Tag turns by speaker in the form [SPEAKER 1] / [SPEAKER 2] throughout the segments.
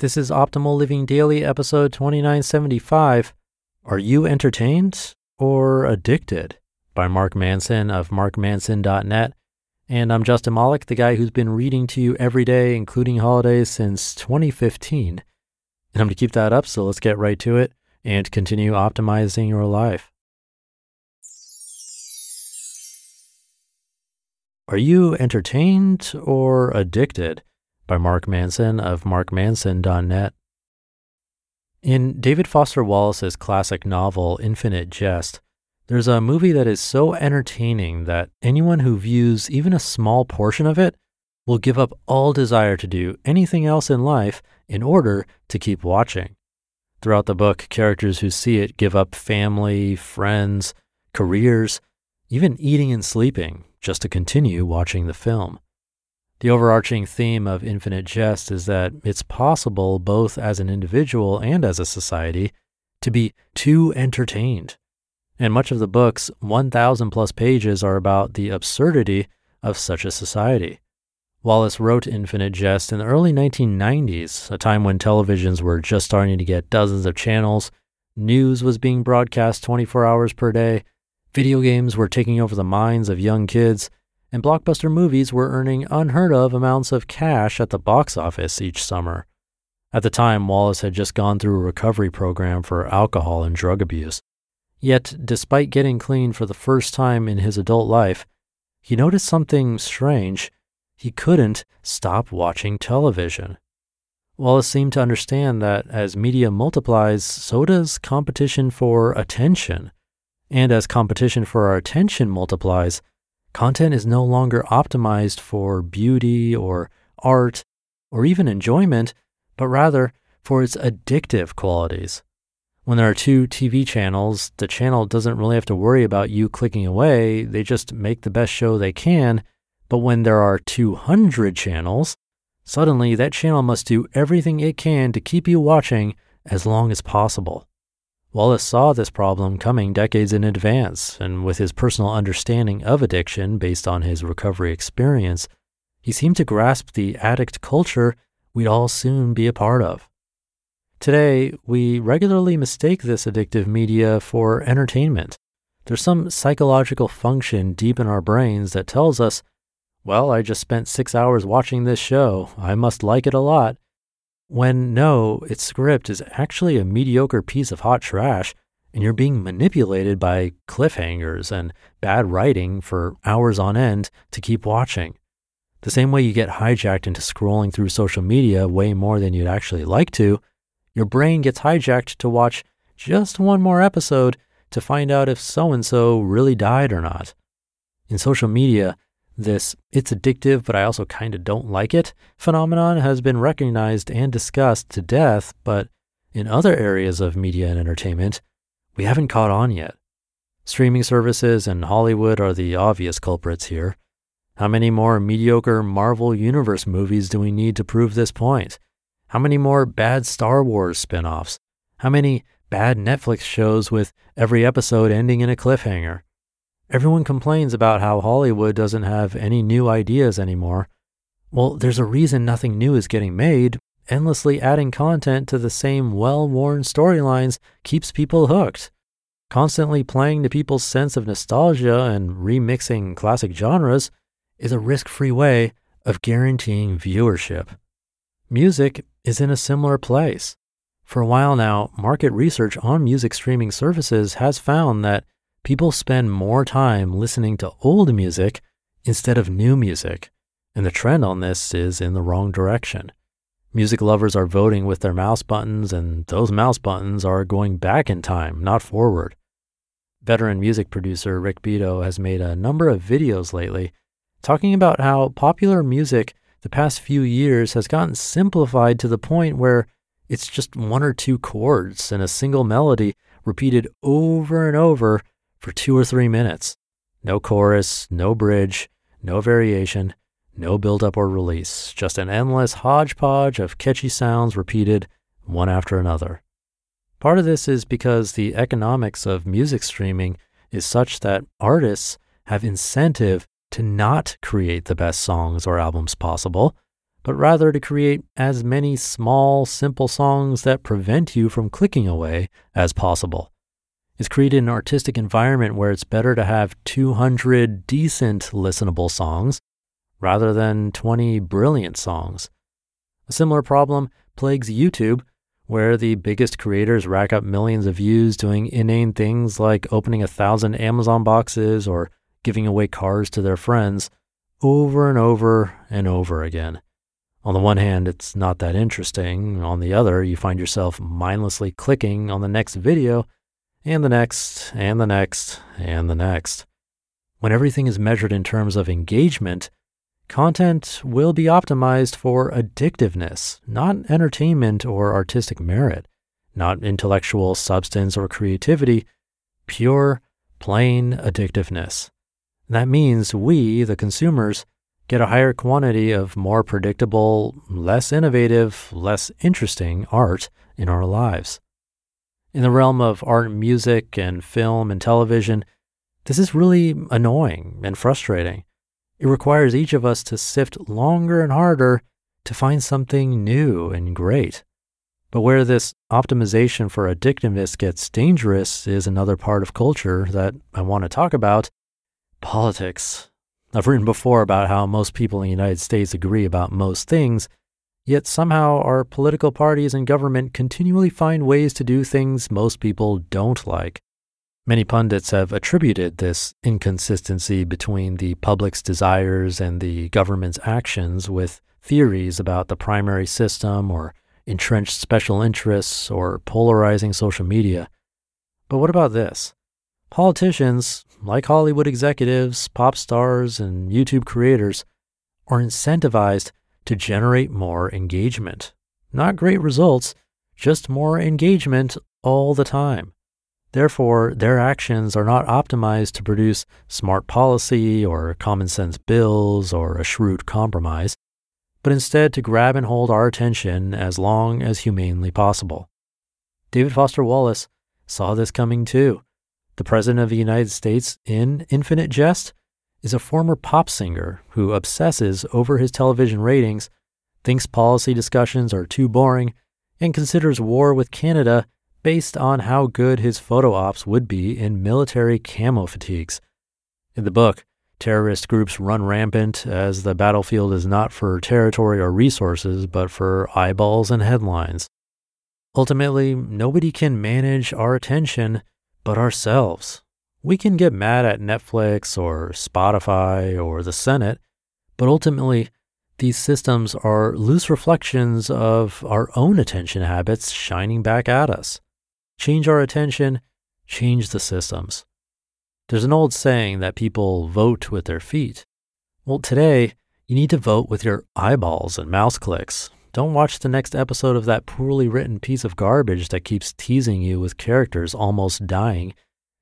[SPEAKER 1] This is Optimal Living Daily, episode 2975. Are you entertained or addicted? By Mark Manson of markmanson.net. And I'm Justin Malik, the guy who's been reading to you every day, including holidays, since 2015. And I'm going to keep that up, so let's get right to it and continue optimizing your life. Are you entertained or addicted? By Mark Manson of markmanson.net. In David Foster Wallace's classic novel, Infinite Jest, there's a movie that is so entertaining that anyone who views even a small portion of it will give up all desire to do anything else in life in order to keep watching. Throughout the book, characters who see it give up family, friends, careers, even eating and sleeping just to continue watching the film. The overarching theme of Infinite Jest is that it's possible, both as an individual and as a society, to be too entertained. And much of the book's 1,000 plus pages are about the absurdity of such a society. Wallace wrote Infinite Jest in the early 1990s, a time when televisions were just starting to get dozens of channels, news was being broadcast 24 hours per day, Video games were taking over the minds of young kids, and blockbuster movies were earning unheard of amounts of cash at the box office each summer. At the time, Wallace had just gone through a recovery program for alcohol and drug abuse. Yet, despite getting clean for the first time in his adult life, he noticed something strange. He couldn't stop watching television. Wallace seemed to understand that as media multiplies, so does competition for attention. And as competition for our attention multiplies, content is no longer optimized for beauty or art or even enjoyment, but rather for its addictive qualities. When there are two TV channels, the channel doesn't really have to worry about you clicking away, they just make the best show they can. But when there are 200 channels, suddenly that channel must do everything it can to keep you watching as long as possible. Wallace saw this problem coming decades in advance, and with his personal understanding of addiction based on his recovery experience, he seemed to grasp the addict culture we'd all soon be a part of. Today, we regularly mistake this addictive media for entertainment. There's some psychological function deep in our brains that tells us, well, I just spent six hours watching this show. I must like it a lot when no, its script is actually a mediocre piece of hot trash and you're being manipulated by cliffhangers and bad writing for hours on end to keep watching. The same way you get hijacked into scrolling through social media way more than you'd actually like to, your brain gets hijacked to watch just one more episode to find out if so and so really died or not. In social media, this it's addictive, but I also kind of don't like it phenomenon has been recognized and discussed to death, but in other areas of media and entertainment, we haven't caught on yet. Streaming services and Hollywood are the obvious culprits here. How many more mediocre Marvel Universe movies do we need to prove this point? How many more bad Star Wars spin offs? How many bad Netflix shows with every episode ending in a cliffhanger? Everyone complains about how Hollywood doesn't have any new ideas anymore. Well, there's a reason nothing new is getting made. Endlessly adding content to the same well worn storylines keeps people hooked. Constantly playing to people's sense of nostalgia and remixing classic genres is a risk free way of guaranteeing viewership. Music is in a similar place. For a while now, market research on music streaming services has found that people spend more time listening to old music instead of new music, and the trend on this is in the wrong direction. Music lovers are voting with their mouse buttons, and those mouse buttons are going back in time, not forward. Veteran music producer Rick Beato has made a number of videos lately talking about how popular music the past few years has gotten simplified to the point where it's just one or two chords and a single melody repeated over and over for two or three minutes. No chorus, no bridge, no variation, no build-up or release, just an endless hodgepodge of catchy sounds repeated one after another. Part of this is because the economics of music streaming is such that artists have incentive to not create the best songs or albums possible, but rather to create as many small, simple songs that prevent you from clicking away as possible. It's created an artistic environment where it's better to have 200 decent listenable songs rather than 20 brilliant songs. A similar problem plagues YouTube, where the biggest creators rack up millions of views doing inane things like opening a thousand Amazon boxes or giving away cars to their friends over and over and over again. On the one hand, it's not that interesting. On the other, you find yourself mindlessly clicking on the next video and the next and the next and the next. When everything is measured in terms of engagement, content will be optimized for addictiveness, not entertainment or artistic merit, not intellectual substance or creativity, pure, plain addictiveness. That means we, the consumers, get a higher quantity of more predictable, less innovative, less interesting art in our lives. In the realm of art, and music, and film and television, this is really annoying and frustrating. It requires each of us to sift longer and harder to find something new and great. But where this optimization for addictiveness gets dangerous is another part of culture that I want to talk about politics. I've written before about how most people in the United States agree about most things, yet somehow our political parties and government continually find ways to do things most people don't like. Many pundits have attributed this inconsistency between the public's desires and the government's actions with theories about the primary system or entrenched special interests or polarizing social media. But what about this? Politicians, like Hollywood executives, pop stars, and YouTube creators, are incentivized to generate more engagement. Not great results, just more engagement all the time. Therefore, their actions are not optimized to produce smart policy or common sense bills or a shrewd compromise, but instead to grab and hold our attention as long as humanely possible. David Foster Wallace saw this coming too the President of the United States, in Infinite Jest, is a former pop singer who obsesses over his television ratings, thinks policy discussions are too boring, and considers war with Canada based on how good his photo ops would be in military camo fatigues. In the book, terrorist groups run rampant as the battlefield is not for territory or resources, but for eyeballs and headlines. Ultimately, nobody can manage our attention but ourselves. We can get mad at Netflix or Spotify or the Senate, but ultimately, these systems are loose reflections of our own attention habits shining back at us. Change our attention, change the systems. There's an old saying that people vote with their feet. Well, today, you need to vote with your eyeballs and mouse clicks. Don't watch the next episode of that poorly written piece of garbage that keeps teasing you with characters almost dying.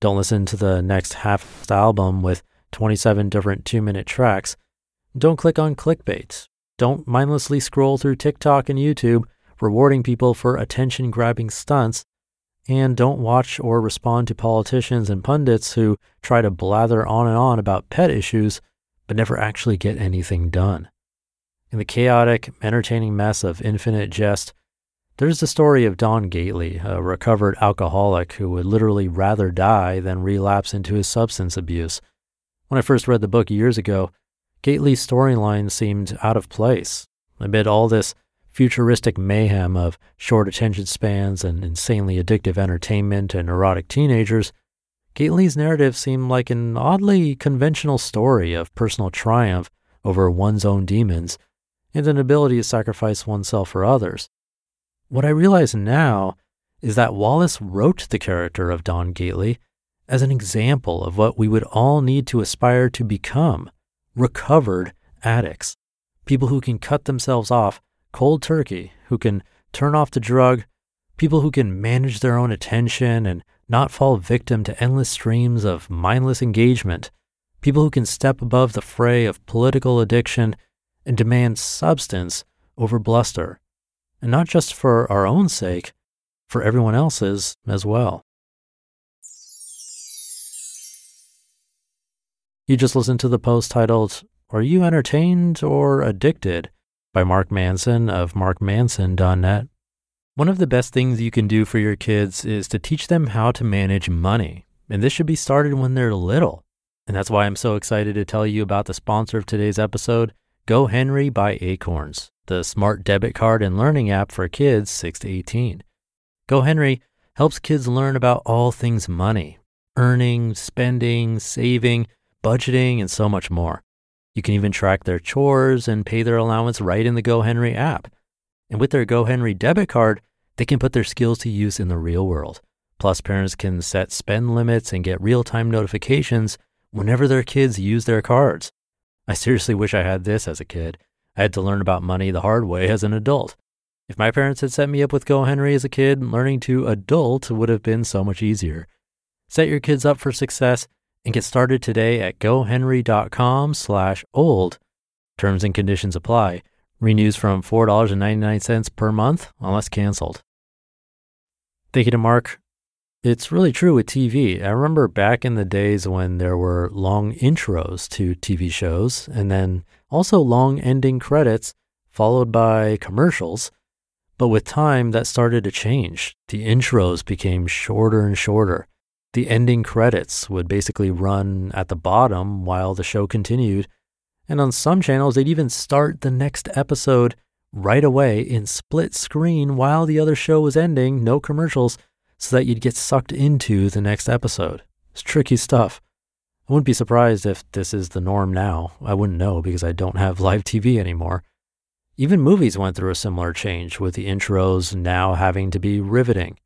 [SPEAKER 1] Don't listen to the next half album with 27 different two minute tracks. Don't click on clickbait. Don't mindlessly scroll through TikTok and YouTube, rewarding people for attention grabbing stunts. And don't watch or respond to politicians and pundits who try to blather on and on about pet issues, but never actually get anything done. In the chaotic, entertaining mess of Infinite Jest, there's the story of Don Gately, a recovered alcoholic who would literally rather die than relapse into his substance abuse. When I first read the book years ago, Gately's storyline seemed out of place. Amid all this futuristic mayhem of short attention spans and insanely addictive entertainment and neurotic teenagers, Gately's narrative seemed like an oddly conventional story of personal triumph over one's own demons and an ability to sacrifice oneself for others. What I realize now is that Wallace wrote the character of Don Gately as an example of what we would all need to aspire to become recovered addicts. People who can cut themselves off cold turkey, who can turn off the drug, people who can manage their own attention and not fall victim to endless streams of mindless engagement, people who can step above the fray of political addiction and demand substance over bluster, and not just for our own sake, for everyone else's as well. You just listened to the post titled, Are You Entertained or Addicted? by Mark Manson of markmanson.net. One of the best things you can do for your kids is to teach them how to manage money. And this should be started when they're little. And that's why I'm so excited to tell you about the sponsor of today's episode, GoHenry by Acorns, the smart debit card and learning app for kids 6 to 18. GoHenry helps kids learn about all things money, earning, spending, saving, budgeting, and so much more. You can even track their chores and pay their allowance right in the GoHenry app. And with their GoHenry debit card, they can put their skills to use in the real world. Plus, parents can set spend limits and get real time notifications whenever their kids use their cards. I seriously wish I had this as a kid. I had to learn about money the hard way as an adult. If my parents had set me up with GoHenry as a kid, learning to adult would have been so much easier. Set your kids up for success and get started today at gohenry.com slash old. Terms and conditions apply. Renews from $4.99 per month unless canceled. Thank you to Mark. It's really true with TV. I remember back in the days when there were long intros to TV shows and then also long ending credits followed by commercials. But with time, that started to change. The intros became shorter and shorter the ending credits would basically run at the bottom while the show continued. And on some channels, they'd even start the next episode right away in split screen while the other show was ending, no commercials, so that you'd get sucked into the next episode. It's tricky stuff. I wouldn't be surprised if this is the norm now. I wouldn't know because I don't have live TV anymore. Even movies went through a similar change with the intros now having to be riveting.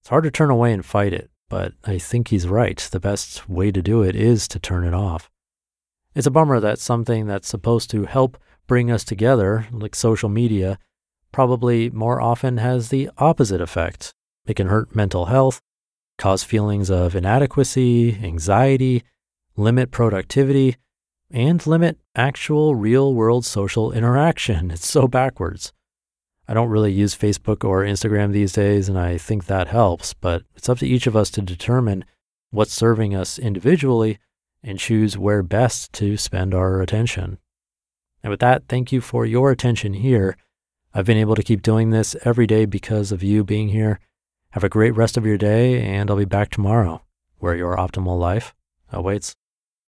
[SPEAKER 1] It's hard to turn away and fight it but I think he's right. The best way to do it is to turn it off. It's a bummer that something that's supposed to help bring us together, like social media, probably more often has the opposite effect. It can hurt mental health, cause feelings of inadequacy, anxiety, limit productivity, and limit actual real world social interaction. It's so backwards. I don't really use Facebook or Instagram these days, and I think that helps, but it's up to each of us to determine what's serving us individually and choose where best to spend our attention. And with that, thank you for your attention here. I've been able to keep doing this every day because of you being here. Have a great rest of your day, and I'll be back tomorrow where your optimal life awaits.